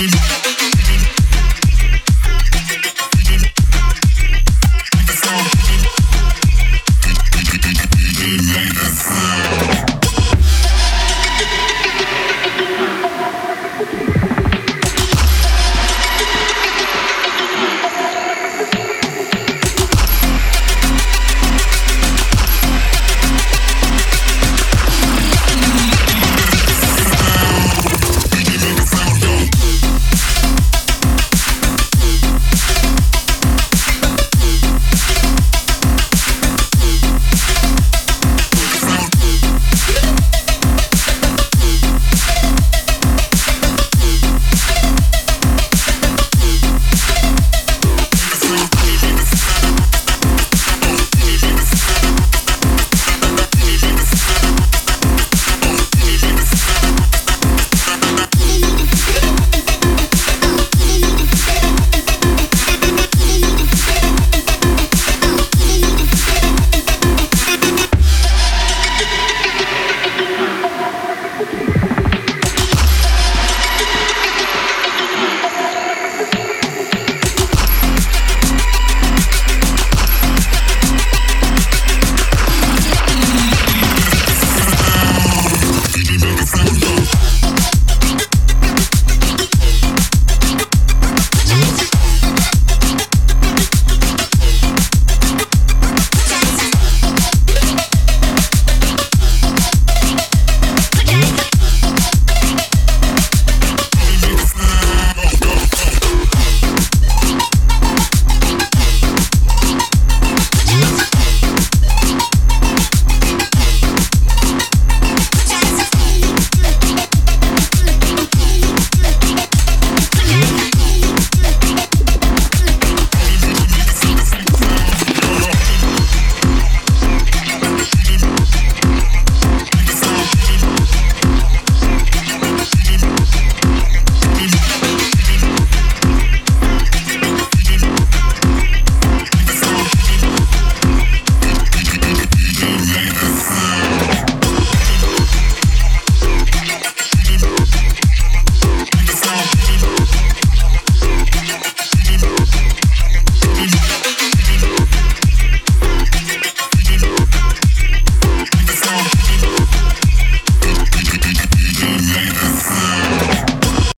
Mm-hmm.